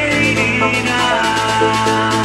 Lady, fading